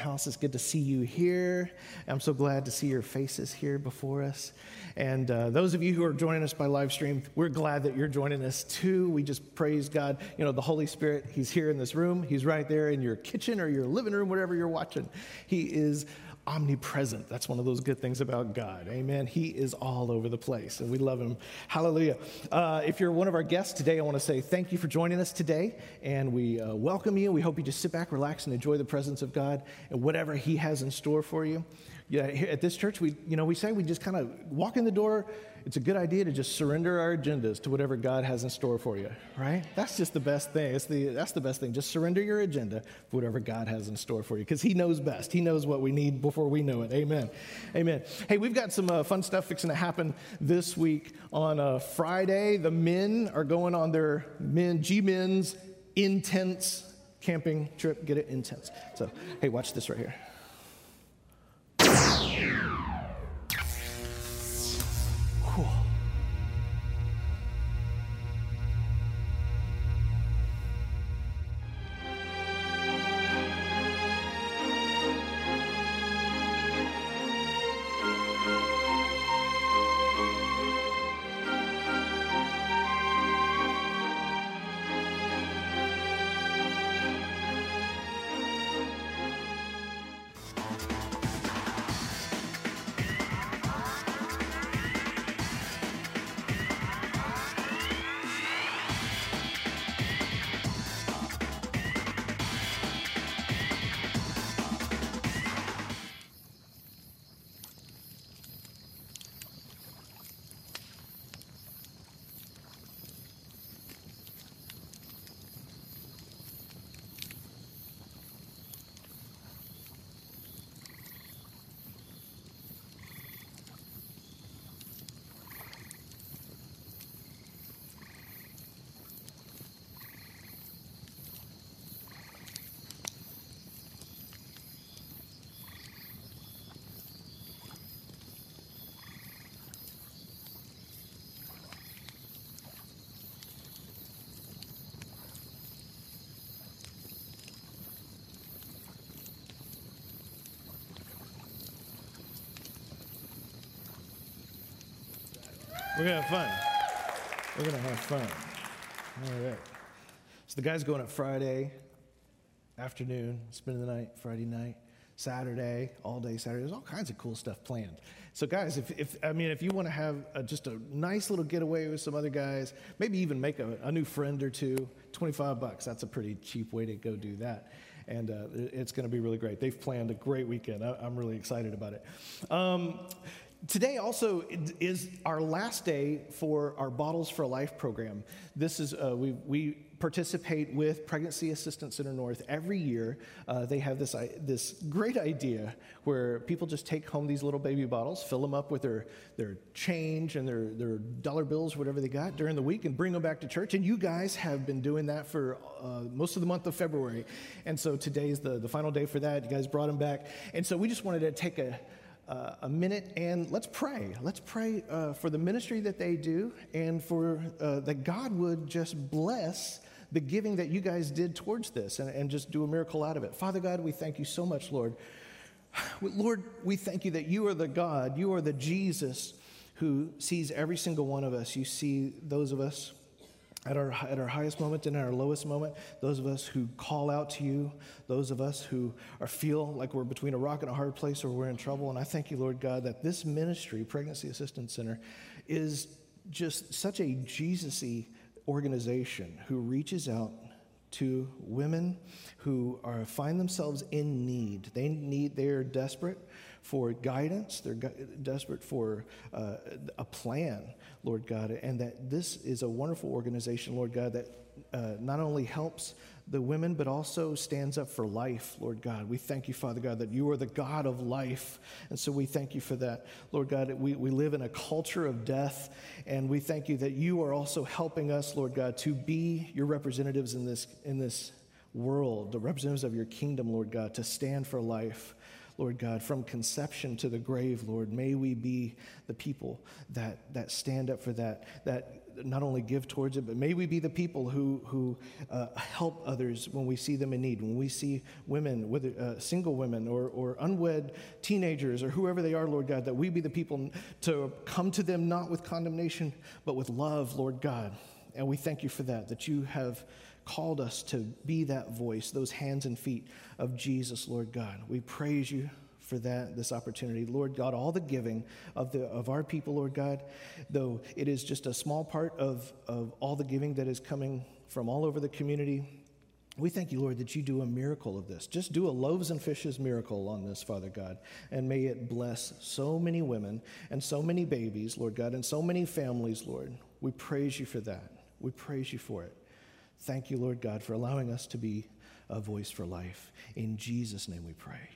house, it's good to see you here. I'm so glad to see your faces here before us. And uh, those of you who are joining us by live stream, we're glad that you're joining us too. We just praise God. You know, the Holy Spirit, He's here in this room, He's right there in your kitchen or your living room, whatever you're watching. He is omnipresent. That's one of those good things about God. Amen. He is all over the place, and we love him. Hallelujah. Uh, if you're one of our guests today, I want to say thank you for joining us today, and we uh, welcome you. We hope you just sit back, relax, and enjoy the presence of God and whatever He has in store for you. Yeah, at this church, we, you know, we say we just kind of walk in the door it's a good idea to just surrender our agendas to whatever God has in store for you, right? That's just the best thing. It's the, that's the best thing. Just surrender your agenda for whatever God has in store for you because He knows best. He knows what we need before we know it. Amen. Amen. Hey, we've got some uh, fun stuff fixing to happen this week. On uh, Friday, the men are going on their men, G Men's intense camping trip. Get it? Intense. So, hey, watch this right here. Yeah. We're going to have fun. We're going to have fun. All right. So the guy's going up Friday afternoon, spending the night, Friday night, Saturday, all day Saturday. There's all kinds of cool stuff planned. So, guys, if, if I mean, if you want to have a, just a nice little getaway with some other guys, maybe even make a, a, new friend or two, 25 bucks. That's a pretty cheap way to go do that. And uh, it's going to be really great. They've planned a great weekend. I, am really excited about it. Um, Today also is our last day for our Bottles for Life program. This is, uh, we, we participate with Pregnancy Assistance Center North every year. Uh, they have this, this great idea where people just take home these little baby bottles, fill them up with their, their change and their, their dollar bills, whatever they got during the week, and bring them back to church. And you guys have been doing that for uh, most of the month of February. And so today's the, the final day for that. You guys brought them back. And so we just wanted to take a uh, a minute and let's pray. Let's pray uh, for the ministry that they do and for uh, that God would just bless the giving that you guys did towards this and, and just do a miracle out of it. Father God, we thank you so much, Lord. Lord, we thank you that you are the God, you are the Jesus who sees every single one of us. You see those of us at our, at our highest moment and at our lowest moment, those of us who call out to you, those of us who are, feel like we're between a rock and a hard place or we're in trouble. And I thank you, Lord God, that this ministry, Pregnancy Assistance Center, is just such a Jesus y organization who reaches out to women who are, find themselves in need. They need, they are desperate for guidance, they're desperate for uh, a plan Lord God, and that this is a wonderful organization, Lord God, that uh, not only helps the women, but also stands up for life, Lord God. We thank you, Father God, that you are the God of life. And so we thank you for that. Lord God, we, we live in a culture of death, and we thank you that you are also helping us, Lord God, to be your representatives in this, in this world, the representatives of your kingdom, Lord God, to stand for life. Lord God, from conception to the grave, Lord, may we be the people that, that stand up for that, that not only give towards it, but may we be the people who, who uh, help others when we see them in need, when we see women, whether uh, single women or, or unwed teenagers or whoever they are, Lord God, that we be the people to come to them not with condemnation, but with love, Lord God. And we thank you for that, that you have called us to be that voice, those hands and feet of Jesus, Lord God. We praise you for that this opportunity lord god all the giving of the of our people lord god though it is just a small part of of all the giving that is coming from all over the community we thank you, Lord, that you do a miracle of this. Just do a loaves and fishes miracle on this, Father God. And may it bless so many women and so many babies, Lord God, and so many families, Lord. We praise you for that. We praise you for it. Thank you, Lord God, for allowing us to be a voice for life. In Jesus' name we pray.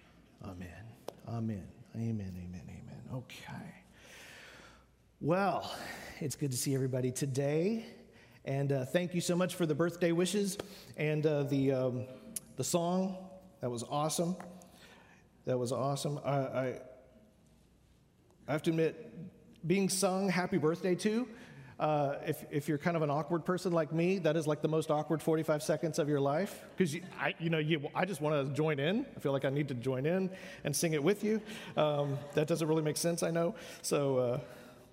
Amen. Amen. Amen. Amen. Amen. Okay. Well, it's good to see everybody today. And uh, thank you so much for the birthday wishes and uh, the, um, the song. That was awesome. That was awesome. I, I, I have to admit, being sung happy birthday to uh, if, if you're kind of an awkward person like me, that is like the most awkward 45 seconds of your life. Because, you, I, you know, you, I just want to join in. I feel like I need to join in and sing it with you. Um, that doesn't really make sense, I know. So, uh,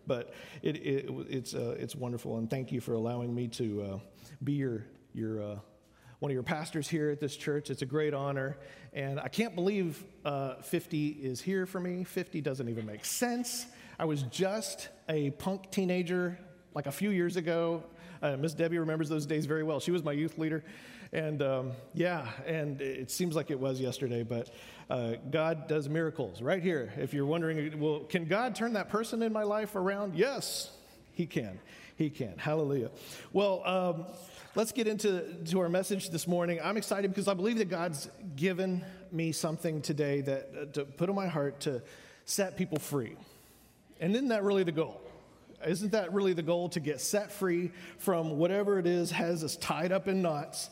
but it, it, it's, uh, it's wonderful. And thank you for allowing me to uh, be your, your, uh, one of your pastors here at this church. It's a great honor. And I can't believe uh, 50 is here for me. 50 doesn't even make sense. I was just a punk teenager like a few years ago. Uh, Miss Debbie remembers those days very well. She was my youth leader. And um, yeah, and it seems like it was yesterday, but uh, God does miracles right here. If you're wondering, well, can God turn that person in my life around? Yes, He can. He can. Hallelujah. Well, um, let's get into to our message this morning. I'm excited because I believe that God's given me something today that uh, to put in my heart to set people free. And isn't that really the goal? Isn't that really the goal to get set free from whatever it is has us tied up in knots?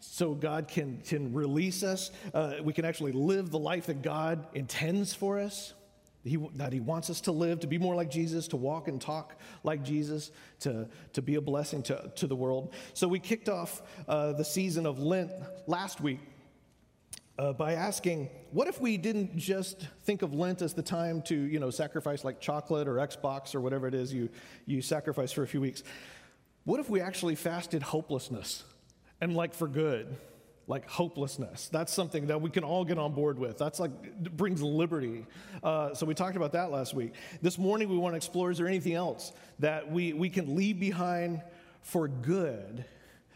So God can, can release us. Uh, we can actually live the life that God intends for us, he, that He wants us to live, to be more like Jesus, to walk and talk like Jesus, to, to be a blessing to, to the world. So we kicked off uh, the season of Lent last week uh, by asking, what if we didn't just think of Lent as the time to, you know, sacrifice like chocolate or Xbox or whatever it is you, you sacrifice for a few weeks? What if we actually fasted hopelessness and like for good? Like hopelessness. That's something that we can all get on board with. That's like, brings liberty. Uh, so we talked about that last week. This morning we want to explore is there anything else that we, we can leave behind for good?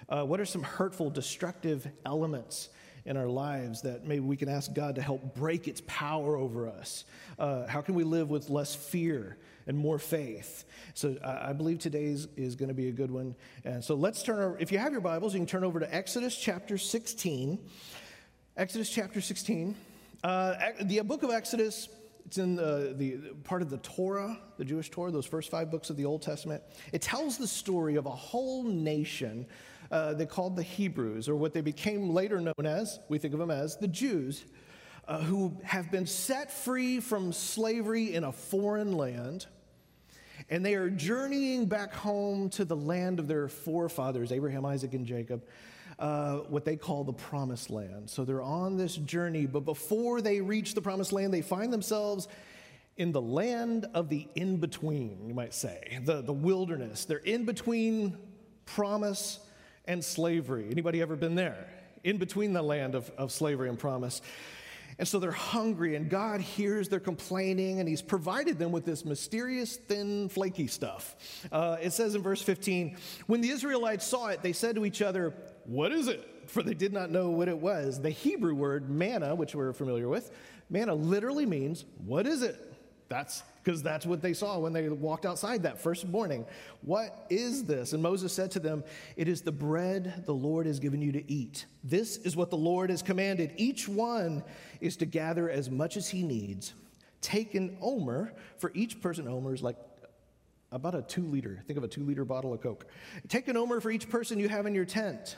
Uh, what are some hurtful, destructive elements in our lives that maybe we can ask God to help break its power over us? Uh, how can we live with less fear and more faith? So I, I believe today's is going to be a good one. And so let's turn over, if you have your Bibles, you can turn over to Exodus chapter 16. Exodus chapter 16. Uh, the book of Exodus, it's in the, the part of the Torah, the Jewish Torah, those first five books of the Old Testament. It tells the story of a whole nation uh, they called the Hebrews, or what they became later known as, we think of them as, the Jews, uh, who have been set free from slavery in a foreign land. And they are journeying back home to the land of their forefathers, Abraham, Isaac, and Jacob, uh, what they call the promised land. So they're on this journey, but before they reach the promised land, they find themselves in the land of the in between, you might say, the, the wilderness. They're in between promise and slavery. Anybody ever been there? In between the land of, of slavery and promise. And so they're hungry, and God hears their complaining, and He's provided them with this mysterious, thin, flaky stuff. Uh, it says in verse 15 When the Israelites saw it, they said to each other, What is it? For they did not know what it was. The Hebrew word manna, which we're familiar with, manna literally means, What is it? That's because that's what they saw when they walked outside that first morning. What is this? And Moses said to them, It is the bread the Lord has given you to eat. This is what the Lord has commanded. Each one is to gather as much as he needs. Take an omer for each person. Omer is like about a two liter. Think of a two liter bottle of Coke. Take an omer for each person you have in your tent.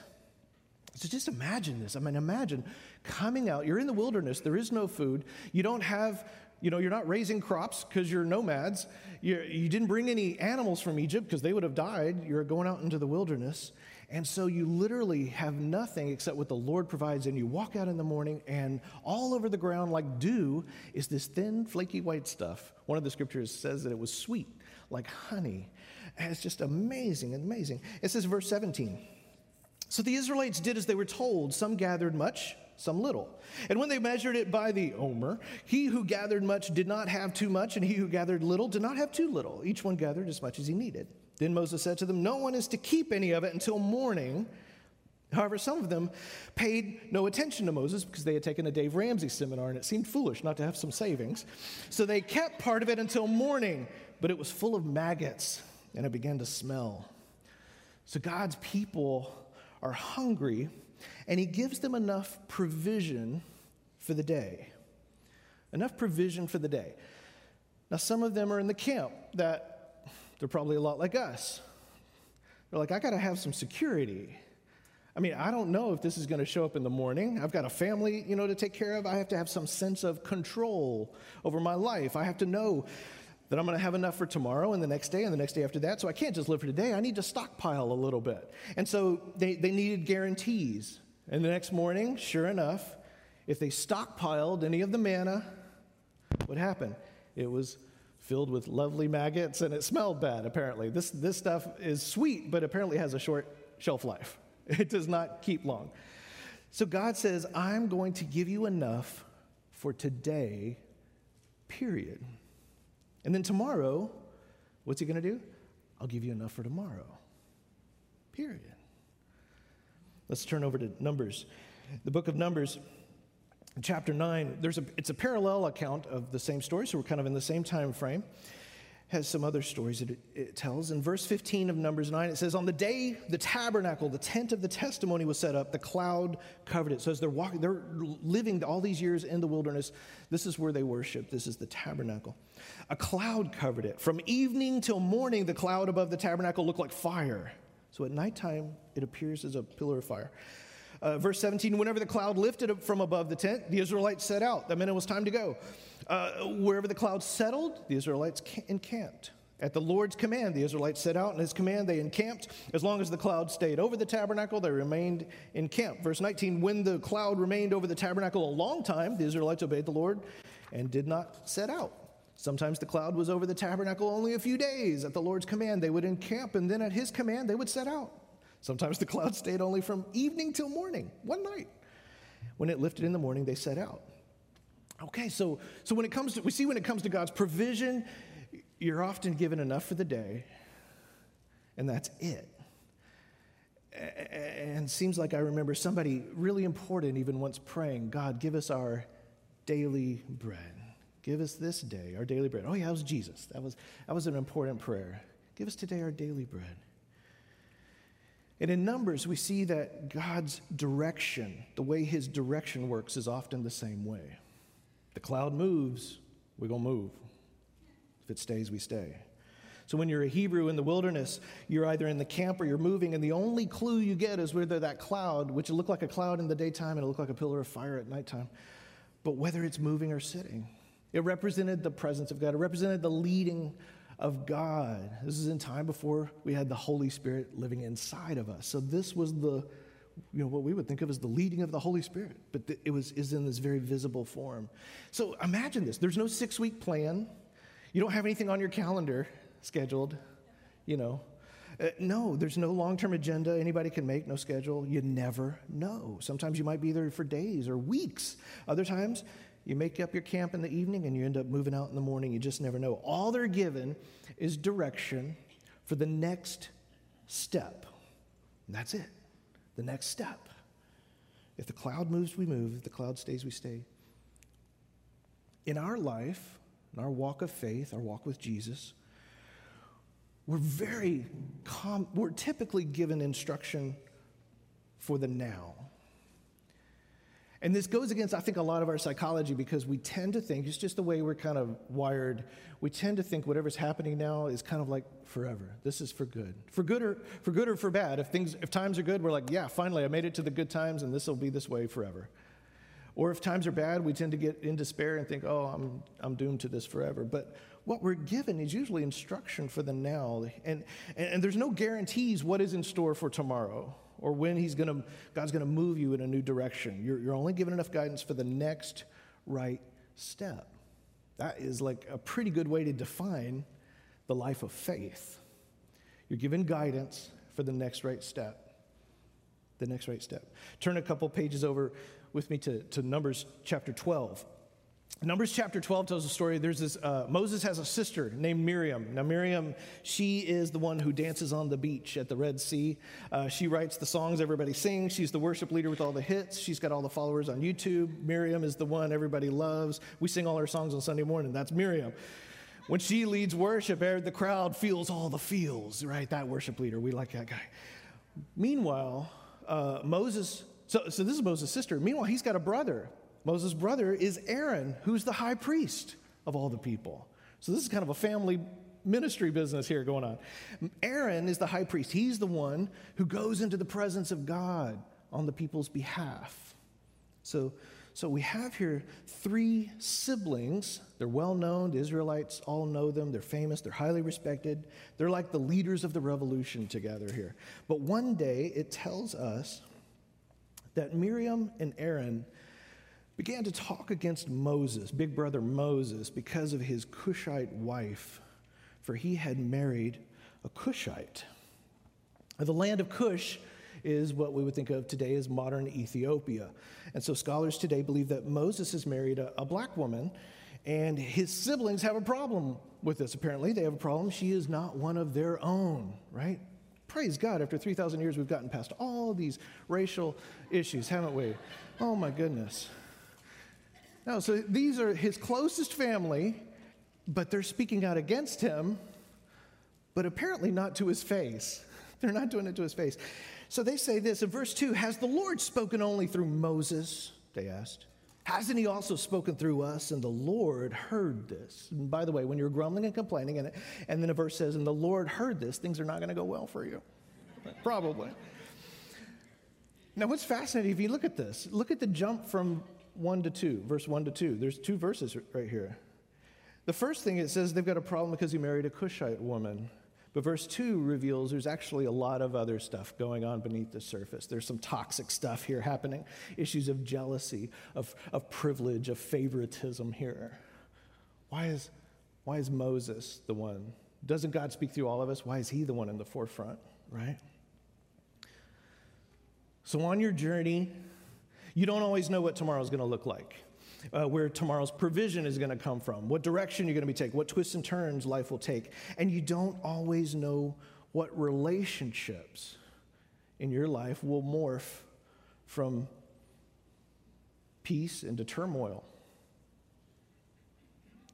So just imagine this. I mean, imagine coming out, you're in the wilderness, there is no food, you don't have, you know, you're not raising crops because you're nomads, you're, you did not bring any animals from Egypt because they would have died. You're going out into the wilderness. And so you literally have nothing except what the Lord provides. And you walk out in the morning, and all over the ground, like dew, is this thin, flaky white stuff. One of the scriptures says that it was sweet, like honey. And it's just amazing, amazing. It says, verse 17. So the Israelites did as they were told. Some gathered much, some little. And when they measured it by the omer, he who gathered much did not have too much, and he who gathered little did not have too little. Each one gathered as much as he needed. Then Moses said to them, No one is to keep any of it until morning. However, some of them paid no attention to Moses because they had taken a Dave Ramsey seminar and it seemed foolish not to have some savings. So they kept part of it until morning, but it was full of maggots and it began to smell. So God's people are hungry and he gives them enough provision for the day. Enough provision for the day. Now, some of them are in the camp that they're probably a lot like us. They're like, I got to have some security. I mean, I don't know if this is going to show up in the morning. I've got a family, you know, to take care of. I have to have some sense of control over my life. I have to know that I'm going to have enough for tomorrow and the next day and the next day after that. So I can't just live for today. I need to stockpile a little bit. And so they, they needed guarantees. And the next morning, sure enough, if they stockpiled any of the manna, what happened? It was filled with lovely maggots and it smelled bad, apparently. This, this stuff is sweet, but apparently has a short shelf life. It does not keep long. So God says, I'm going to give you enough for today, period. And then tomorrow, what's he going to do? I'll give you enough for tomorrow. Period. Let's turn over to Numbers. The book of Numbers, chapter 9, there's a, it's a parallel account of the same story, so we're kind of in the same time frame has some other stories that it, it, tells. In verse 15 of Numbers 9, it says, On the day the tabernacle, the tent of the testimony was set up, the cloud covered it. So as they're walking, they're living all these years in the wilderness, this is where they worship. This is the tabernacle. A cloud covered it. From evening till morning, the cloud above the tabernacle looked like fire. So at nighttime, it appears as a pillar of fire. Uh, verse 17, whenever the cloud lifted up from above the tent, the Israelites set out. That meant it was time to go. Uh, wherever the cloud settled, the Israelites encamped. At the Lord's command, the Israelites set out, and his command they encamped. As long as the cloud stayed over the tabernacle, they remained in camp. Verse 19 When the cloud remained over the tabernacle a long time, the Israelites obeyed the Lord and did not set out. Sometimes the cloud was over the tabernacle only a few days. At the Lord's command, they would encamp, and then at his command, they would set out. Sometimes the cloud stayed only from evening till morning, one night. When it lifted in the morning, they set out. Okay, so, so when it comes to, we see when it comes to God's provision, you're often given enough for the day, and that's it. And seems like I remember somebody really important even once praying, God, give us our daily bread. Give us this day our daily bread. Oh, yeah, that was Jesus. That was, that was an important prayer. Give us today our daily bread. And in Numbers, we see that God's direction, the way his direction works, is often the same way. The cloud moves, we're going to move. If it stays, we stay. So when you're a Hebrew in the wilderness, you're either in the camp or you're moving, and the only clue you get is whether that cloud, which will look like a cloud in the daytime and look like a pillar of fire at nighttime, but whether it's moving or sitting. It represented the presence of God, it represented the leading of God. This is in time before we had the Holy Spirit living inside of us. So this was the you know, what we would think of as the leading of the Holy Spirit, but it was is in this very visible form. So imagine this: there's no six week plan. You don't have anything on your calendar scheduled. You know, uh, no, there's no long term agenda anybody can make. No schedule. You never know. Sometimes you might be there for days or weeks. Other times. You make up your camp in the evening and you end up moving out in the morning. You just never know. All they're given is direction for the next step. And that's it the next step. If the cloud moves, we move. If the cloud stays, we stay. In our life, in our walk of faith, our walk with Jesus, we're very, com- we're typically given instruction for the now. And this goes against, I think, a lot of our psychology because we tend to think, it's just the way we're kind of wired, we tend to think whatever's happening now is kind of like forever. This is for good. For good or for good or for bad. If things if times are good, we're like, yeah, finally I made it to the good times and this will be this way forever. Or if times are bad, we tend to get in despair and think, oh, I'm, I'm doomed to this forever. But what we're given is usually instruction for the now. And, and, and there's no guarantees what is in store for tomorrow or when he's gonna, God's going to move you in a new direction. You're, you're only given enough guidance for the next right step. That is like a pretty good way to define the life of faith. You're given guidance for the next right step. The next right step. Turn a couple pages over with me to, to Numbers chapter 12. Numbers chapter 12 tells a story. There's this, uh, Moses has a sister named Miriam. Now, Miriam, she is the one who dances on the beach at the Red Sea. Uh, she writes the songs everybody sings. She's the worship leader with all the hits. She's got all the followers on YouTube. Miriam is the one everybody loves. We sing all our songs on Sunday morning. That's Miriam. When she leads worship, the crowd feels all the feels, right? That worship leader, we like that guy. Meanwhile, uh, Moses, so, so this is Moses' sister. Meanwhile, he's got a brother Moses' brother is Aaron, who's the high priest of all the people. So this is kind of a family ministry business here going on. Aaron is the high priest. He's the one who goes into the presence of God on the people's behalf. So, so we have here three siblings. They're well known. The Israelites all know them. They're famous. They're highly respected. They're like the leaders of the revolution together here. But one day it tells us that Miriam and Aaron began to talk against Moses, big brother Moses, because of his Cushite wife, for he had married a Cushite. The land of Cush is what we would think of today as modern Ethiopia. And so scholars today believe that Moses has married a, a black woman, and his siblings have a problem with this, apparently. They have a problem. She is not one of their own, right? Praise God, after 3,000 years, we've gotten past all these racial issues, haven't we? Oh my goodness. No, so these are his closest family, but they're speaking out against him, but apparently not to his face. They're not doing it to his face. So they say this in verse 2 Has the Lord spoken only through Moses? They asked. Hasn't he also spoken through us? And the Lord heard this. And by the way, when you're grumbling and complaining, and, and then a verse says, And the Lord heard this, things are not going to go well for you. Probably. Now, what's fascinating, if you look at this, look at the jump from 1 to 2, verse 1 to 2. There's two verses right here. The first thing it says they've got a problem because he married a Cushite woman. But verse 2 reveals there's actually a lot of other stuff going on beneath the surface. There's some toxic stuff here happening issues of jealousy, of, of privilege, of favoritism here. Why is, why is Moses the one? Doesn't God speak through all of us? Why is he the one in the forefront, right? So, on your journey you don't always know what tomorrow's going to look like, uh, where tomorrow's provision is going to come from, what direction you're going to be taking, what twists and turns life will take. And you don't always know what relationships in your life will morph from peace into turmoil.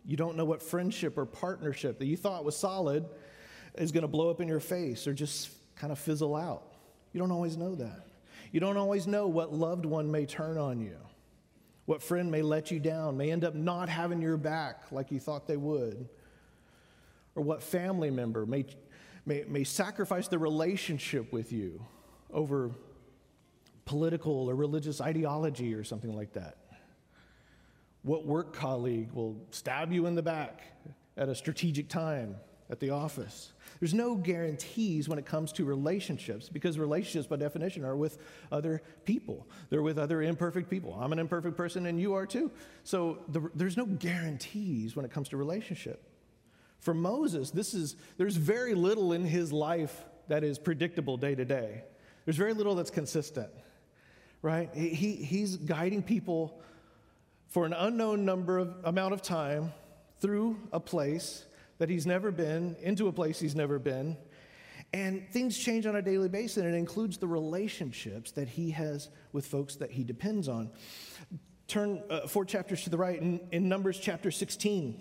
You don't know what friendship or partnership that you thought was solid is going to blow up in your face or just kind of fizzle out. You don't always know that. You don't always know what loved one may turn on you, what friend may let you down, may end up not having your back like you thought they would, or what family member may, may, may sacrifice the relationship with you over political or religious ideology or something like that. What work colleague will stab you in the back at a strategic time at the office? There's no guarantees when it comes to relationships because relationships, by definition, are with other people. They're with other imperfect people. I'm an imperfect person and you are too. So the, there's no guarantees when it comes to relationship. For Moses, this is, there's very little in his life that is predictable day to day. There's very little that's consistent, right? He, he's guiding people for an unknown number of amount of time through a place that he's never been, into a place he's never been. And things change on a daily basis, and it includes the relationships that he has with folks that he depends on. Turn uh, four chapters to the right in, in Numbers chapter 16.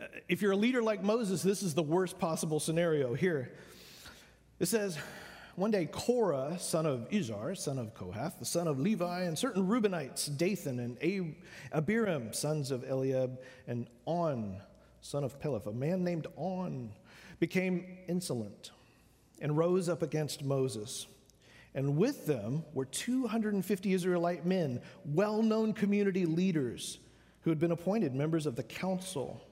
Uh, if you're a leader like Moses, this is the worst possible scenario here. It says, One day, Korah, son of Izhar, son of Kohath, the son of Levi, and certain Reubenites, Dathan and Abiram, sons of Eliab, and On, son of Peleth, a man named On, became insolent and rose up against Moses. And with them were 250 Israelite men, well known community leaders who had been appointed members of the council.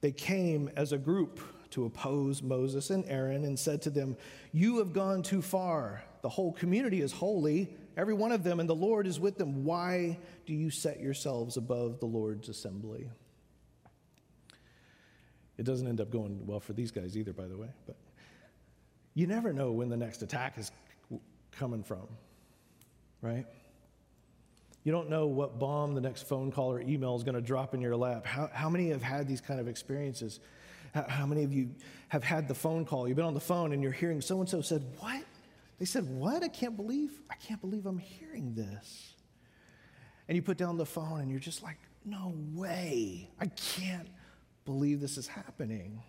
They came as a group to oppose Moses and Aaron and said to them, You have gone too far. The whole community is holy, every one of them, and the Lord is with them. Why do you set yourselves above the Lord's assembly? It doesn't end up going well for these guys either, by the way. But you never know when the next attack is coming from, right? You don't know what bomb the next phone call or email is going to drop in your lap. How, how many have had these kind of experiences? How, how many of you have had the phone call? You've been on the phone and you're hearing so and so said, What? They said, What? I can't believe, I can't believe I'm hearing this. And you put down the phone and you're just like, No way. I can't believe this is happening.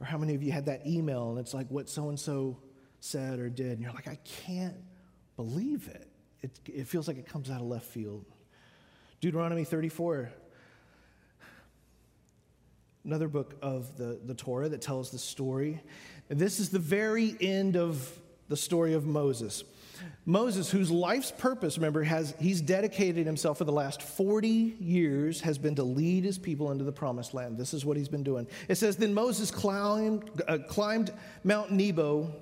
Or how many of you had that email and it's like what so and so said or did, and you're like, I can't believe it. it. It feels like it comes out of left field. Deuteronomy 34, another book of the, the Torah that tells the story. And this is the very end of the story of Moses. Moses, whose life's purpose, remember, has he's dedicated himself for the last 40 years, has been to lead his people into the promised land. This is what he's been doing. It says, Then Moses climbed, uh, climbed Mount Nebo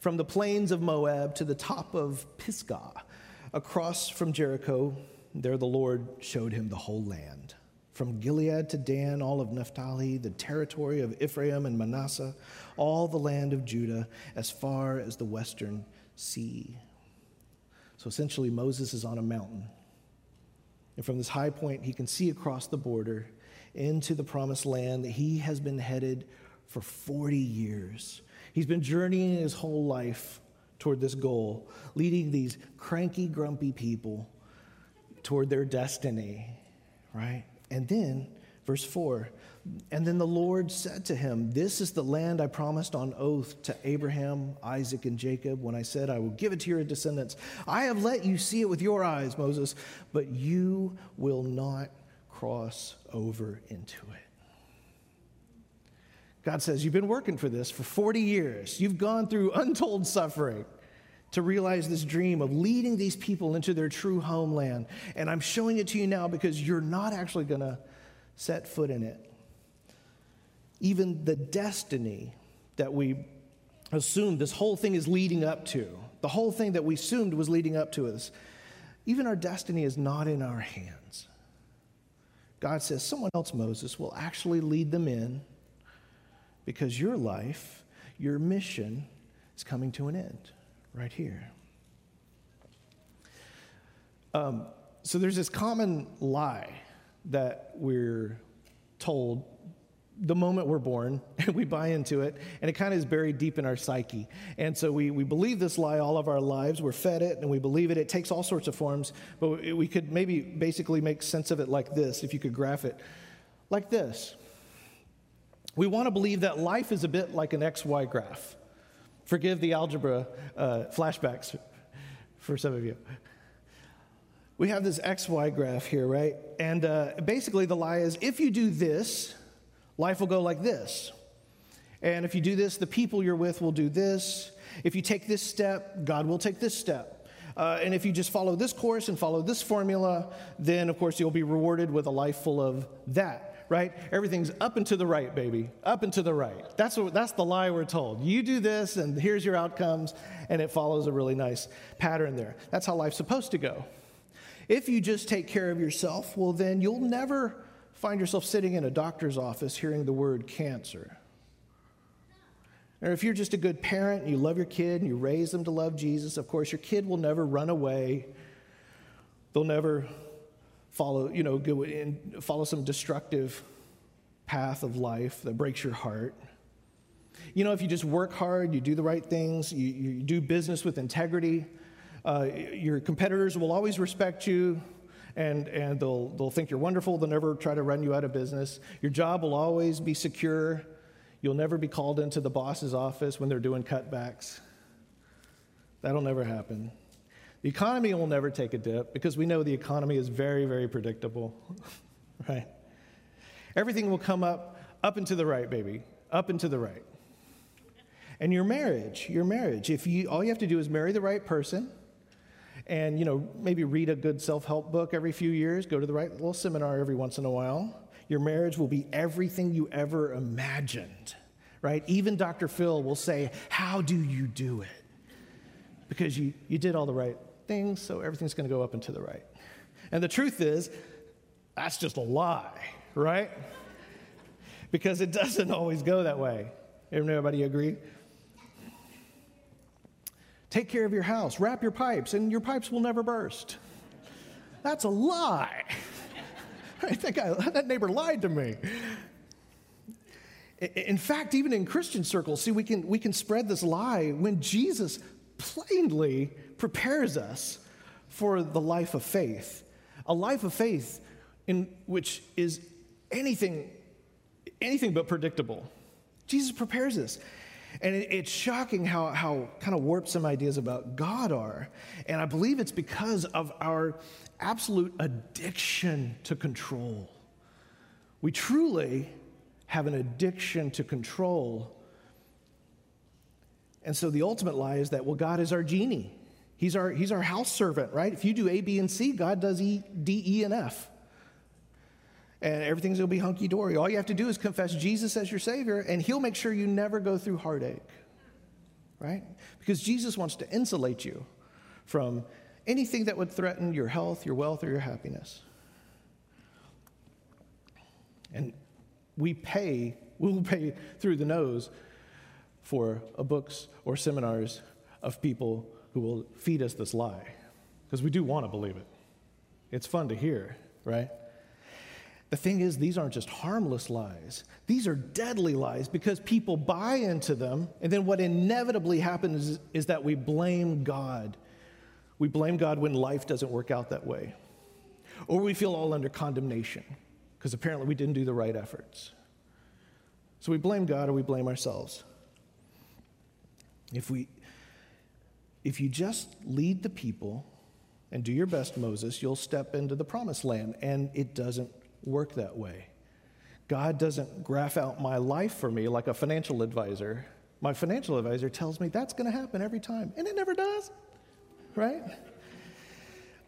from the plains of Moab to the top of Pisgah, across from Jericho. There the Lord showed him the whole land. From Gilead to Dan, all of Naphtali, the territory of Ephraim and Manasseh, all the land of Judah, as far as the western sea. So essentially, Moses is on a mountain. And from this high point, he can see across the border into the promised land that he has been headed for 40 years. He's been journeying his whole life toward this goal, leading these cranky, grumpy people toward their destiny, right? And then, verse 4 and then the Lord said to him, This is the land I promised on oath to Abraham, Isaac, and Jacob when I said, I will give it to your descendants. I have let you see it with your eyes, Moses, but you will not cross over into it. God says, You've been working for this for 40 years. You've gone through untold suffering to realize this dream of leading these people into their true homeland. And I'm showing it to you now because you're not actually going to set foot in it. Even the destiny that we assumed this whole thing is leading up to, the whole thing that we assumed was leading up to us, even our destiny is not in our hands. God says, someone else, Moses, will actually lead them in because your life, your mission is coming to an end right here. Um, so there's this common lie that we're told the moment we're born, we buy into it, and it kind of is buried deep in our psyche. And so we, we believe this lie all of our lives. We're fed it, and we believe it. It takes all sorts of forms, but we could maybe basically make sense of it like this, if you could graph it like this. We want to believe that life is a bit like an XY graph. Forgive the algebra uh, flashbacks for some of you. We have this XY graph here, right? And uh, basically, the lie is if you do this, life will go like this. And if you do this, the people you're with will do this. If you take this step, God will take this step. Uh, and if you just follow this course and follow this formula, then of course you'll be rewarded with a life full of that right? Everything's up and to the right, baby. Up and to the right. That's, what, that's the lie we're told. You do this, and here's your outcomes, and it follows a really nice pattern there. That's how life's supposed to go. If you just take care of yourself, well, then you'll never find yourself sitting in a doctor's office hearing the word cancer. Or if you're just a good parent and you love your kid and you raise them to love Jesus, of course, your kid will never run away. They'll never follow, you know, go and follow some destructive path of life that breaks your heart. You know, if you just work hard, you do the right things, you, you do business with integrity, uh, your competitors will always respect you and, and they'll, they'll think you're wonderful. They'll never try to run you out of business. Your job will always be secure. You'll never be called into the boss's office when they're doing cutbacks. That'll never happen. The economy will never take a dip because we know the economy is very, very predictable, right? Everything will come up, up and to the right, baby, up and to the right. And your marriage, your marriage, if you all you have to do is marry the right person, and you know maybe read a good self-help book every few years, go to the right little seminar every once in a while, your marriage will be everything you ever imagined, right? Even Dr. Phil will say, "How do you do it?" Because you you did all the right things, so everything's going to go up and to the right. And the truth is, that's just a lie, right? Because it doesn't always go that way. Everybody agree? Take care of your house, wrap your pipes, and your pipes will never burst. That's a lie. I think I, that neighbor lied to me. In fact, even in Christian circles, see, we can, we can spread this lie when Jesus plainly prepares us for the life of faith. A life of faith in which is anything, anything but predictable. Jesus prepares us. And it, it's shocking how, how kind of warped some ideas about God are. And I believe it's because of our absolute addiction to control. We truly have an addiction to control. And so the ultimate lie is that, well, God is our genie. He's our, he's our house servant, right? If you do A, B, and C, God does E, D, E, and F. And everything's gonna be hunky dory. All you have to do is confess Jesus as your Savior, and He'll make sure you never go through heartache, right? Because Jesus wants to insulate you from anything that would threaten your health, your wealth, or your happiness. And we pay, we will pay through the nose for books or seminars of people who will feed us this lie. Because we do want to believe it. It's fun to hear, right? The thing is, these aren't just harmless lies. These are deadly lies because people buy into them, and then what inevitably happens is, is, that we blame God. We blame God when life doesn't work out that way. Or we feel all under condemnation because apparently we didn't do the right efforts. So we blame God or we blame ourselves. If we if you just lead the people and do your best, Moses, you'll step into the promised land. And it doesn't work that way. God doesn't graph out my life for me like a financial advisor. My financial advisor tells me that's going to happen every time, and it never does, right?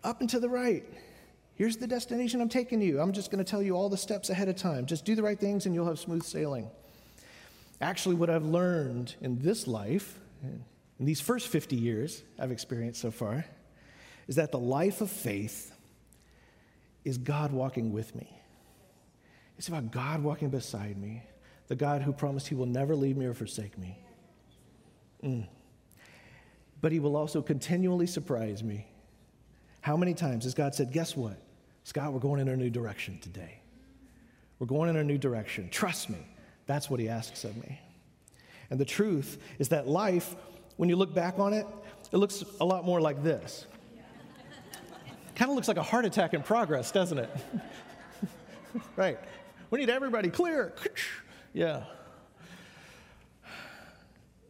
Up and to the right. Here's the destination I'm taking you. I'm just going to tell you all the steps ahead of time. Just do the right things, and you'll have smooth sailing. Actually, what I've learned in this life, in these first 50 years I've experienced so far, is that the life of faith is God walking with me. It's about God walking beside me, the God who promised he will never leave me or forsake me. Mm. But he will also continually surprise me. How many times has God said, Guess what? Scott, we're going in a new direction today. We're going in a new direction. Trust me. That's what he asks of me. And the truth is that life when you look back on it, it looks a lot more like this. kind of looks like a heart attack in progress, doesn't it? right. We need everybody clear. yeah.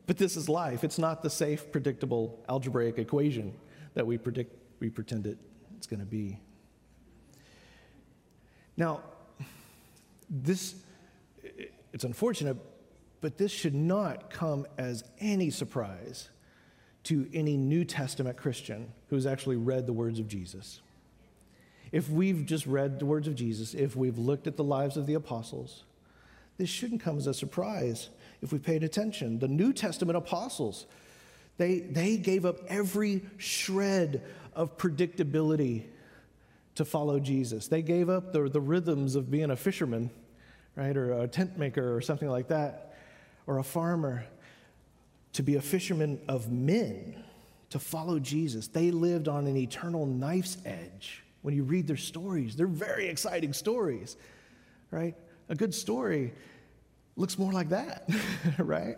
But this is life. It's not the safe, predictable algebraic equation that we predict we pretend it, it's going to be. Now, this it's unfortunate, but this should not come as any surprise to any New Testament Christian who's actually read the words of Jesus. If we've just read the words of Jesus, if we've looked at the lives of the apostles, this shouldn't come as a surprise if we paid attention. The New Testament apostles, they, they gave up every shred of predictability to follow Jesus. They gave up the, the rhythms of being a fisherman, right, or a tent maker or something like that or a farmer to be a fisherman of men, to follow Jesus. They lived on an eternal knife's edge. When you read their stories, they're very exciting stories, right? A good story looks more like that, right?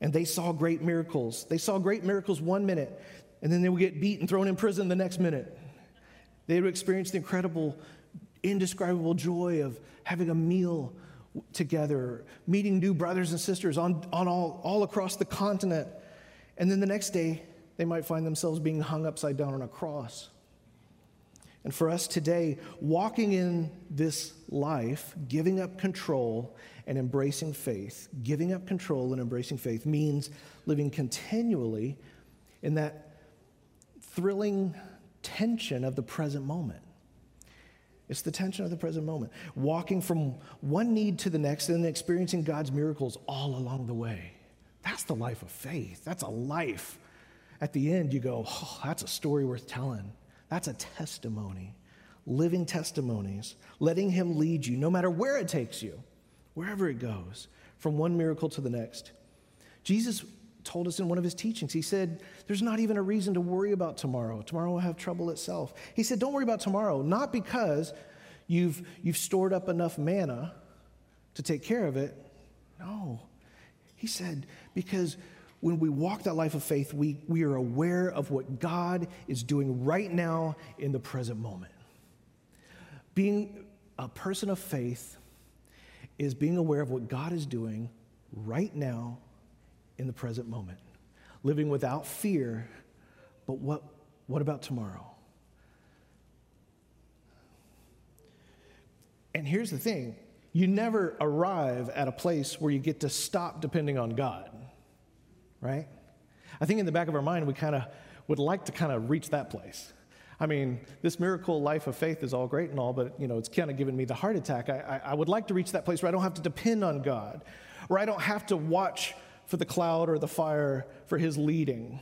And they saw great miracles. They saw great miracles one minute, and then they would get beat and thrown in prison the next minute. They would experience the incredible, indescribable joy of having a meal together, meeting new brothers and sisters on, on all, all across the continent. And then the next day, they might find themselves being hung upside down on a cross. And for us today, walking in this life, giving up control and embracing faith, giving up control and embracing faith means living continually in that thrilling tension of the present moment. It's the tension of the present moment. Walking from one need to the next and experiencing God's miracles all along the way. That's the life of faith. That's a life. At the end, you go, oh, that's a story worth telling. That's a testimony. Living testimonies, letting Him lead you no matter where it takes you, wherever it goes, from one miracle to the next. Jesus told us in one of his teachings, he said, There's not even a reason to worry about tomorrow. Tomorrow will have trouble itself. He said, Don't worry about tomorrow, not because you've, you've stored up enough manna to take care of it. No. He said, Because when we walk that life of faith, we, we are aware of what God is doing right now in the present moment. Being a person of faith is being aware of what God is doing right now in the present moment, living without fear. But what, what about tomorrow? And here's the thing you never arrive at a place where you get to stop depending on God, right? I think in the back of our mind, we kind of would like to kind of reach that place. I mean, this miracle life of faith is all great and all, but you know, it's kind of given me the heart attack. I, I, I would like to reach that place where I don't have to depend on God, where I don't have to watch for the cloud or the fire for his leading.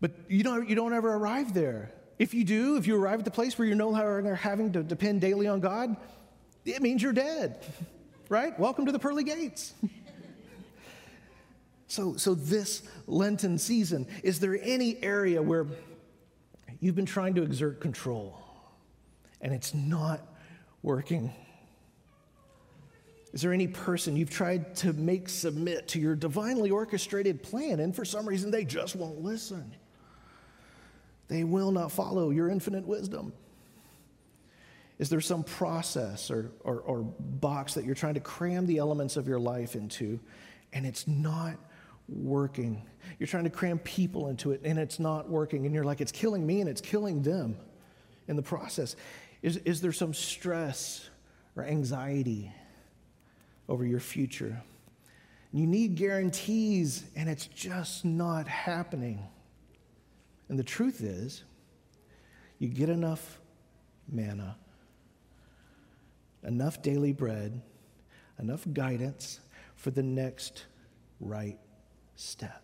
But you don't, you don't ever arrive there. If you do, if you arrive at the place where you're no longer having to depend daily on God, it means you're dead, right? Welcome to the pearly gates. so, so this Lenten season, is there any area where you've been trying to exert control and it's not working? Is there any person you've tried to make submit to your divinely orchestrated plan and for some reason they just won't listen? They will not follow your infinite wisdom. Is there some process or, or, or, box that you're trying to cram the elements of your life into and it's not working? You're trying to cram people into it and it's not working, and you're like, it's killing me and it's killing them in the process. Is, is there some stress or anxiety over your future? You need guarantees, and it's just not happening. And the truth is, you get enough manna, enough daily bread, enough guidance for the next right step.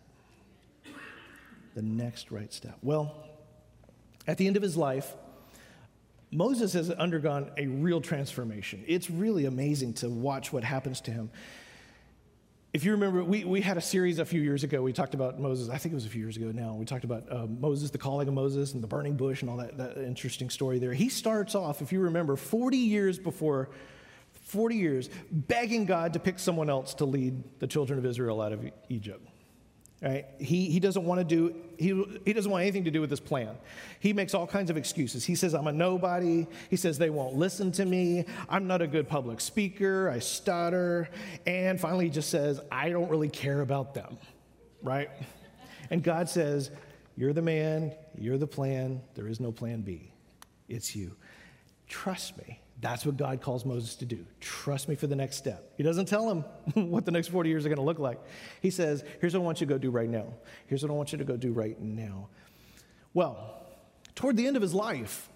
The next right step. Well, at the end of his life, Moses has undergone a real transformation. It's really amazing to watch what happens to him. If you remember, we, we had a series a few years ago. We talked about Moses. I think it was a few years ago now. We talked about uh, Moses, the calling of Moses, and the burning bush, and all that, that interesting story there. He starts off, if you remember, 40 years before, 40 years, begging God to pick someone else to lead the children of Israel out of Egypt. Right? He, he doesn't want to do, he, he doesn't want anything to do with this plan. He makes all kinds of excuses. He says, I'm a nobody. He says, they won't listen to me. I'm not a good public speaker. I stutter. And finally, he just says, I don't really care about them. Right? And God says, You're the man. You're the plan. There is no plan B. It's you. Trust me. That's what God calls Moses to do. Trust me for the next step. He doesn't tell him what the next 40 years are going to look like. He says, Here's what I want you to go do right now. Here's what I want you to go do right now. Well, toward the end of his life,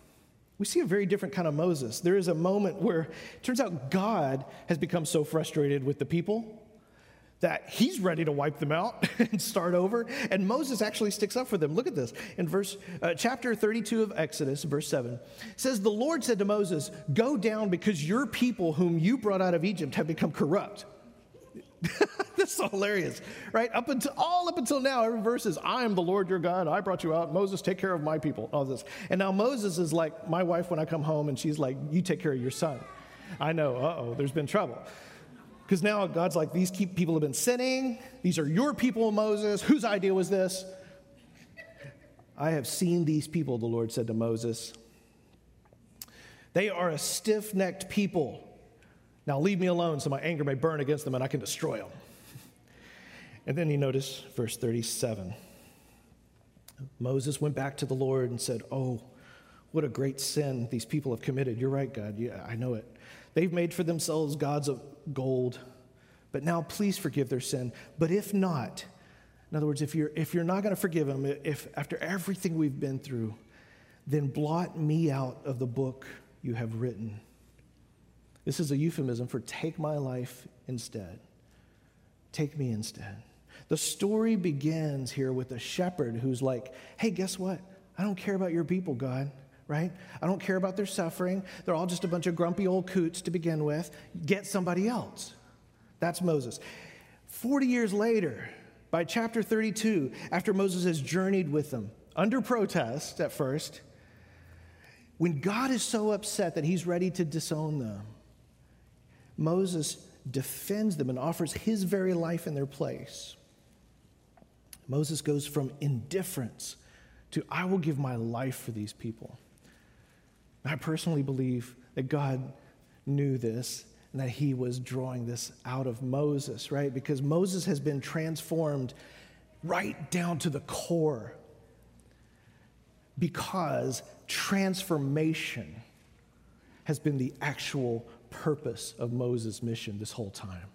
we see a very different kind of Moses. There is a moment where it turns out God has become so frustrated with the people that he's ready to wipe them out and start over. And Moses actually sticks up for them. Look at this. In verse uh, chapter 32 of Exodus, verse 7, says, The Lord said to Moses, Go down because your people whom you brought out of Egypt have become corrupt. That's so hilarious, right? Up until all up until now, every verse is, "I am the Lord your God. I brought you out. Moses, take care of my people." All this, and now Moses is like my wife when I come home, and she's like, "You take care of your son." I know. Uh oh, there's been trouble. Because now God's like, these people have been sinning. These are your people, Moses. Whose idea was this? I have seen these people, the Lord said to Moses. They are a stiff necked people. Now leave me alone so my anger may burn against them and I can destroy them. And then you notice verse 37. Moses went back to the Lord and said, Oh, what a great sin these people have committed. You're right, God. Yeah, I know it. They've made for themselves gods of gold, but now please forgive their sin. But if not, in other words, if you're, if you're not going to forgive them, if after everything we've been through, then blot me out of the book you have written. This is a euphemism for take my life instead. Take me instead. The story begins here with a shepherd who's like, hey, guess what? I don't care about your people, God, right? I don't care about their suffering. They're all just a bunch of grumpy old coots to begin with. Get somebody else. That's Moses. 40 years later, by chapter 32, after Moses has journeyed with them, under protest at first, when God is so upset that he's ready to disown them, Moses defends them and offers his very life in their place. Moses goes from indifference to, I will give my life for these people. I personally believe that God knew this and that he was drawing this out of Moses, right? Because Moses has been transformed right down to the core because transformation has been the actual purpose of Moses' mission this whole time.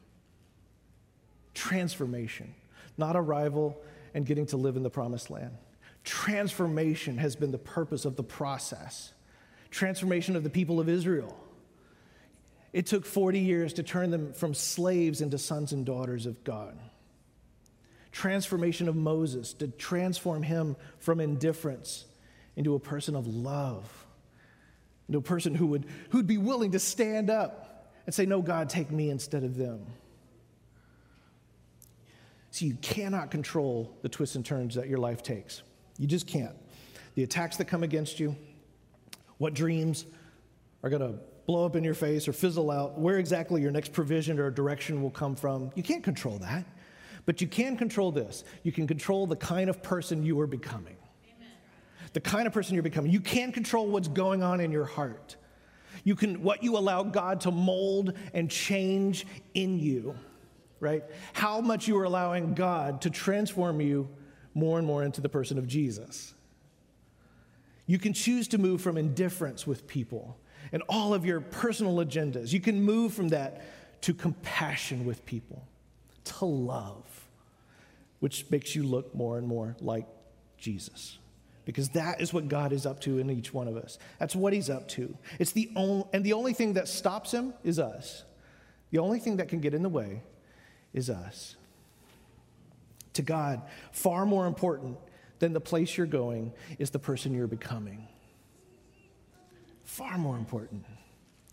Transformation, not arrival and getting to live in the promised land. Transformation has been the purpose of the process. Transformation of the people of Israel. It took 40 years to turn them from slaves into sons and daughters of God. Transformation of Moses, to transform him from indifference into a person of love, into a person who would who'd be willing to stand up and say, No, God, take me instead of them. See, you cannot control the twists and turns that your life takes. You just can't. The attacks that come against you, what dreams are going to blow up in your face or fizzle out, where exactly your next provision or direction will come from, you can't control that. But you can control this. You can control the kind of person you are becoming. Amen. The kind of person you're becoming. You can control what's going on in your heart. You can what you allow God to mold and change in you right? How much you are allowing God to transform you more and more into the person of Jesus. You can choose to move from indifference with people and all of your personal agendas. You can move from that to compassion with people, to love, which makes you look more and more like Jesus. Because that is what God is up to in each one of us. That's what He's up to. It's the only, and the only thing that stops Him is us. The only thing that can get in the way is us. To God, far more important than the place you're going is the person you're becoming. Far more important.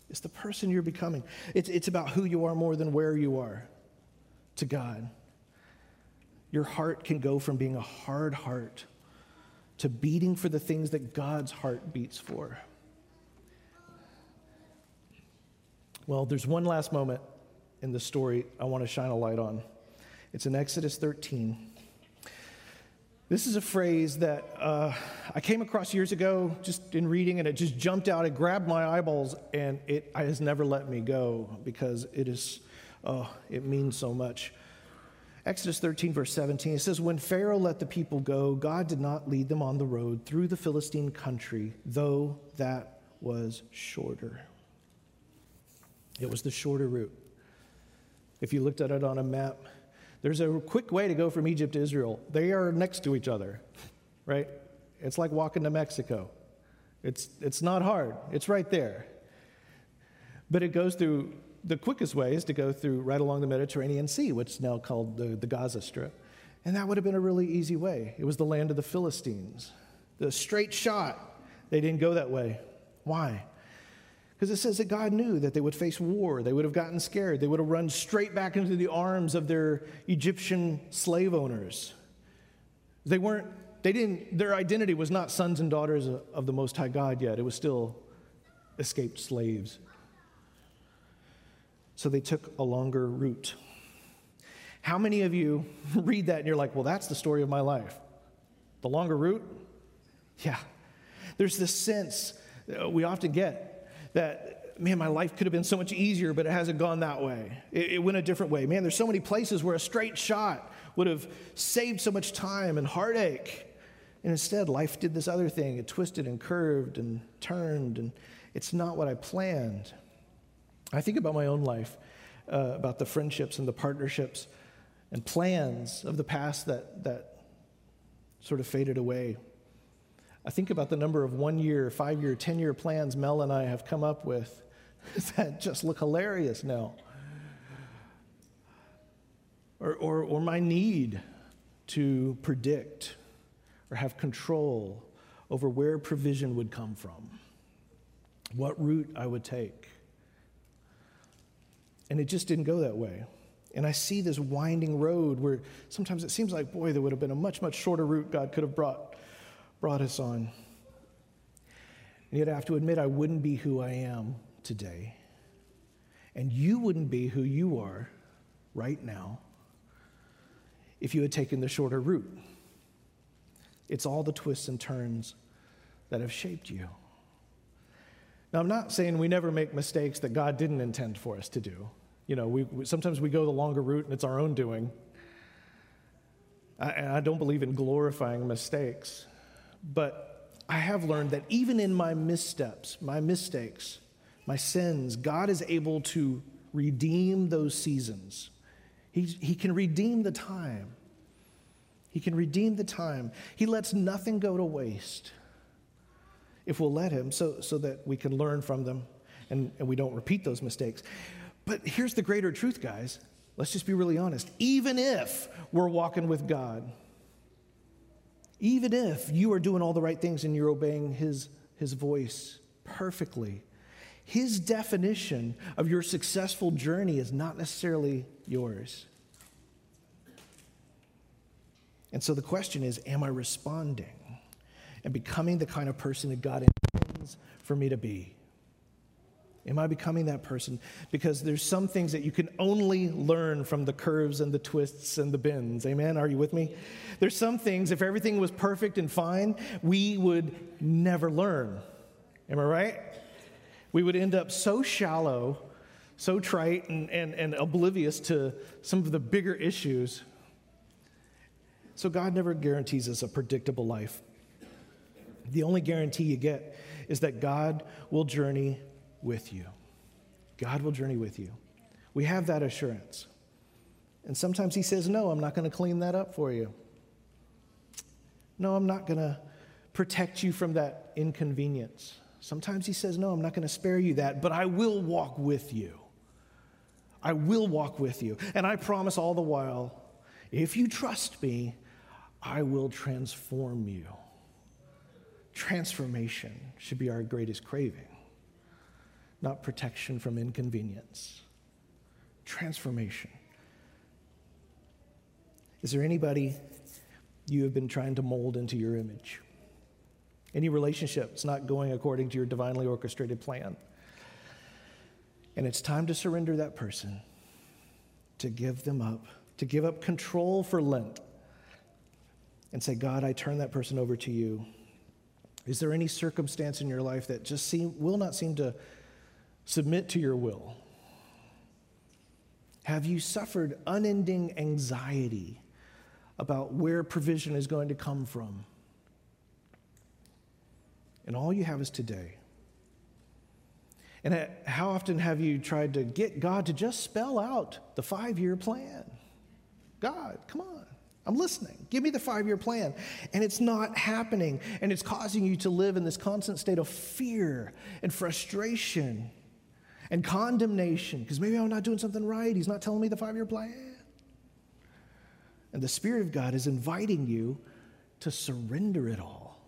It's the person you're becoming. It's, it's about who you are more than where you are to God. Your heart can go from being a hard heart to beating for the things that God's heart beats for. Well, there's one last moment in the story I want to shine a light on. It's in Exodus 13. This is a phrase that uh, I came across years ago just in reading, and it just jumped out. It grabbed my eyeballs, and it has never let me go because it is, oh, it means so much. Exodus 13, verse 17, it says, When Pharaoh let the people go, God did not lead them on the road through the Philistine country, though that was shorter. It was the shorter route. If you looked at it on a map, there's a quick way to go from Egypt to Israel. They are next to each other, right? It's like walking to Mexico. It's, it's not hard, it's right there. But it goes through the quickest way is to go through right along the Mediterranean Sea, which is now called the, the Gaza Strip. And that would have been a really easy way. It was the land of the Philistines. The straight shot, they didn't go that way. Why? Because it says that God knew that they would face war. They would have gotten scared. They would have run straight back into the arms of their Egyptian slave owners. They weren't, they didn't, their identity was not sons and daughters of the Most High God yet. It was still escaped slaves. So they took a longer route. How many of you read that and you're like, well, that's the story of my life? The longer route? Yeah. There's this sense we often get that man, my life could have been so much easier, but it hasn't gone that way. It, it, went a different way. Man, there's so many places where a straight shot would have saved so much time and heartache. And instead, life did this other thing. It twisted and curved and turned, and it's not what I planned. I think about my own life, uh, about the friendships and the partnerships and plans of the past that, that sort of faded away. I think about the number of one year, five year, 10 year plans Mel and I have come up with that just look hilarious now. Or, or, or my need to predict or have control over where provision would come from, what route I would take. And it just didn't go that way. And I see this winding road where sometimes it seems like, boy, there would have been a much, much shorter route God could have brought, brought us on. And yet I have to admit, I wouldn't be who I am today. And you wouldn't be who you are right now if you had taken the shorter route. It's all the twists and turns that have shaped you. Now, I'm not saying we never make mistakes that God didn't intend for us to do. You know, we, sometimes we go the longer route and it's our own doing. I, I don't believe in glorifying mistakes, but I have learned that even in my missteps, my mistakes, my sins, God is able to redeem those seasons. He, he can redeem the time. He can redeem the time. He lets nothing go to waste if we'll let Him so, so that we can learn from them and, and we don't repeat those mistakes. But here's the greater truth, guys. Let's just be really honest. Even if we're walking with God, even if you are doing all the right things and you're obeying His, his voice perfectly, His definition of your successful journey is not necessarily yours. And so the question is Am I responding and becoming the kind of person that God intends for me to be? Am I becoming that person? Because there's some things that you can only learn from the curves and the twists and the bends. Amen? Are you with me? There's some things, if everything was perfect and fine, we would never learn. Am I right? We would end up so shallow, so trite, and, and, and oblivious to some of the bigger issues. So, God never guarantees us a predictable life. The only guarantee you get is that God will journey with you. God will journey with you. We have that assurance. And sometimes He says, No, I'm not going to clean that up for you. No, I'm not going to protect you from that inconvenience. Sometimes He says, No, I'm not going to spare you that, but I will walk with you. I will walk with you. And I promise all the while, if you trust me, I will transform you. Transformation should be our greatest craving not protection from inconvenience. Transformation. Is there anybody you have been trying to mold into your image? Any relationship that's not going according to your divinely orchestrated plan? And it's time to surrender that person, to give them up, to give up control for Lent, and say, God, I turn that person over to you. Is there any circumstance in your life that just seem, will not seem to submit to your will? Have you suffered unending anxiety about where provision is going to come from? And all you have is today. And how often have you tried to get God to just spell out the five year plan? God, come on. I'm listening. Give me the five year plan. And it's not happening. And it's causing you to live in this constant state of fear and frustration and condemnation because maybe I'm not doing something right. He's not telling me the five year plan. And the Spirit of God is inviting you to surrender it all.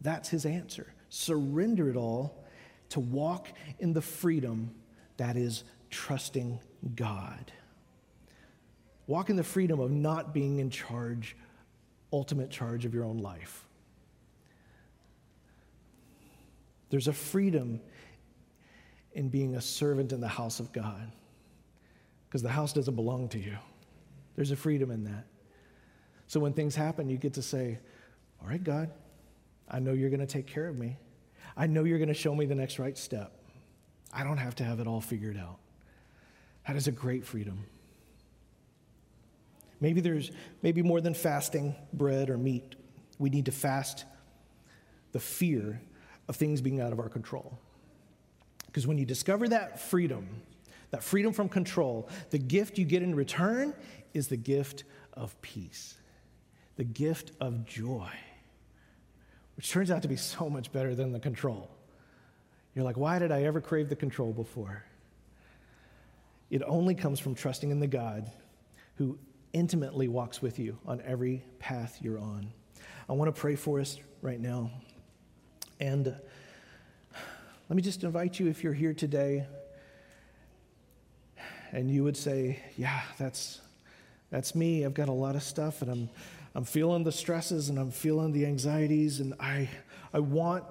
That's His answer. Surrender it all to walk in the freedom that is trusting God. Walk in the freedom of not being in charge, ultimate charge of your own life. There's a freedom in being a servant in the house of God because the house doesn't belong to you. There's a freedom in that. So when things happen, you get to say, All right, God, I know you're going to take care of me. I know you're going to show me the next right step. I don't have to have it all figured out. That is a great freedom. Maybe there's maybe more than fasting bread or meat. We need to fast the fear of things being out of our control. Because when you discover that freedom, that freedom from control, the gift you get in return is the gift of peace, the gift of joy, which turns out to be so much better than the control. You're like, why did I ever crave the control before? It only comes from trusting in the God who intimately walks with you on every path you're on. I want to pray for us right now. And let me just invite you, if you're here today and you would say, Yeah, that's, that's me. I've got a lot of stuff and I'm, I'm feeling the stresses and I'm feeling the anxieties and I, I want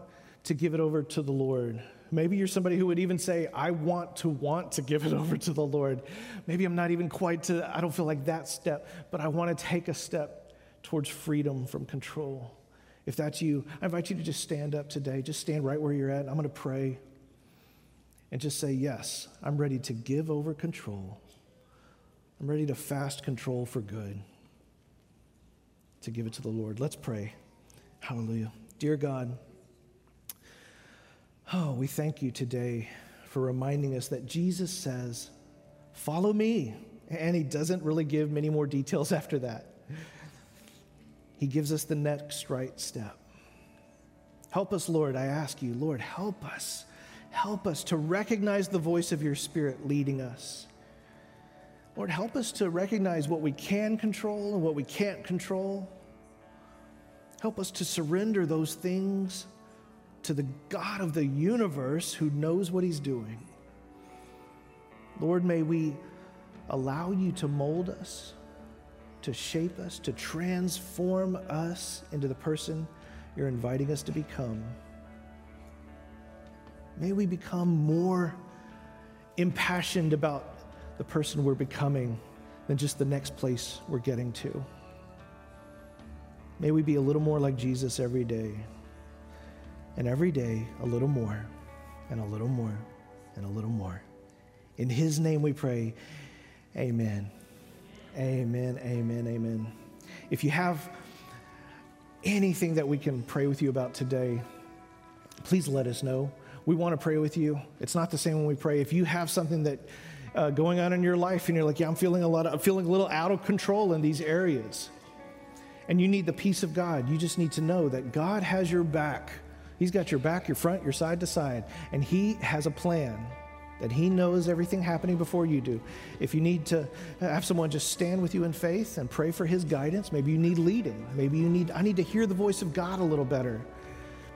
to give it over to the Lord. Maybe you're somebody who would even say, I want to want to give it over to the Lord. Maybe I'm not even quite to, I don't feel like that step, but I want to take a step towards freedom from control. If that's you, I invite you to just stand up today. Just stand right where you're at. I'm going to pray and just say, Yes, I'm ready to give over control. I'm ready to fast control for good, to give it to the Lord. Let's pray. Hallelujah. Dear God, Oh, we thank you today for reminding us that Jesus says, Follow me. And he doesn't really give many more details after that. He gives us the next right step. Help us, Lord, I ask you, Lord, help us. Help us to recognize the voice of your Spirit leading us. Lord, help us to recognize what we can control and what we can't control. Help us to surrender those things to the God of the universe who knows what he's doing. Lord, may we allow you to mold us, to shape us, to transform us into the person you're inviting us to become. May we become more impassioned about the person we're becoming than just the next place we're getting to. May we be a little more like Jesus every day. And every day, a little more, and a little more, and a little more. In His name we pray. Amen. Amen. Amen. Amen. If you have anything that we can pray with you about today, please let us know. We want to pray with you. It's not the same when we pray. If you have something that uh, going on in your life and you're like, yeah, I'm feeling a lot of, I'm feeling a little out of control in these areas, and you need the peace of God, you just need to know that God has your back. He's got your back, your front, your side to side, and He has a plan that He knows everything happening before you do. If you need to have someone just stand with you in faith and pray for His guidance, maybe you need leading. Maybe you need, I need to hear the voice of God a little better.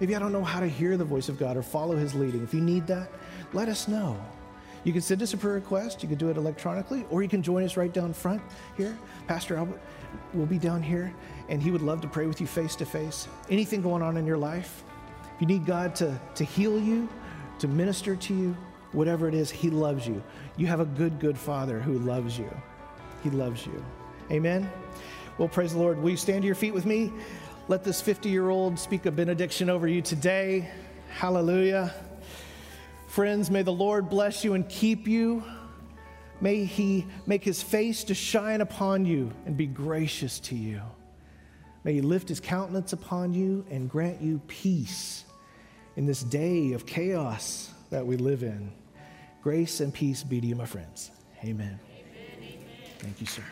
Maybe I don't know how to hear the voice of God or follow His leading. If you need that, let us know. You can send us a prayer request. You can do it electronically, or you can join us right down front here. Pastor Albert will be down here, and he would love to pray with you face to face. Anything going on in your life, if you need God to, to heal you, to minister to you, whatever it is, He loves you. You have a good, good Father who loves you. He loves you. Amen? Well, praise the Lord. Will you stand to your feet with me? Let this 50 year old speak a benediction over you today. Hallelujah. Friends, may the Lord bless you and keep you. May He make His face to shine upon you and be gracious to you. May He lift His countenance upon you and grant you peace in this day of chaos that we live in. Grace and peace be to you, my friends. Amen. amen, amen. Thank you, sir.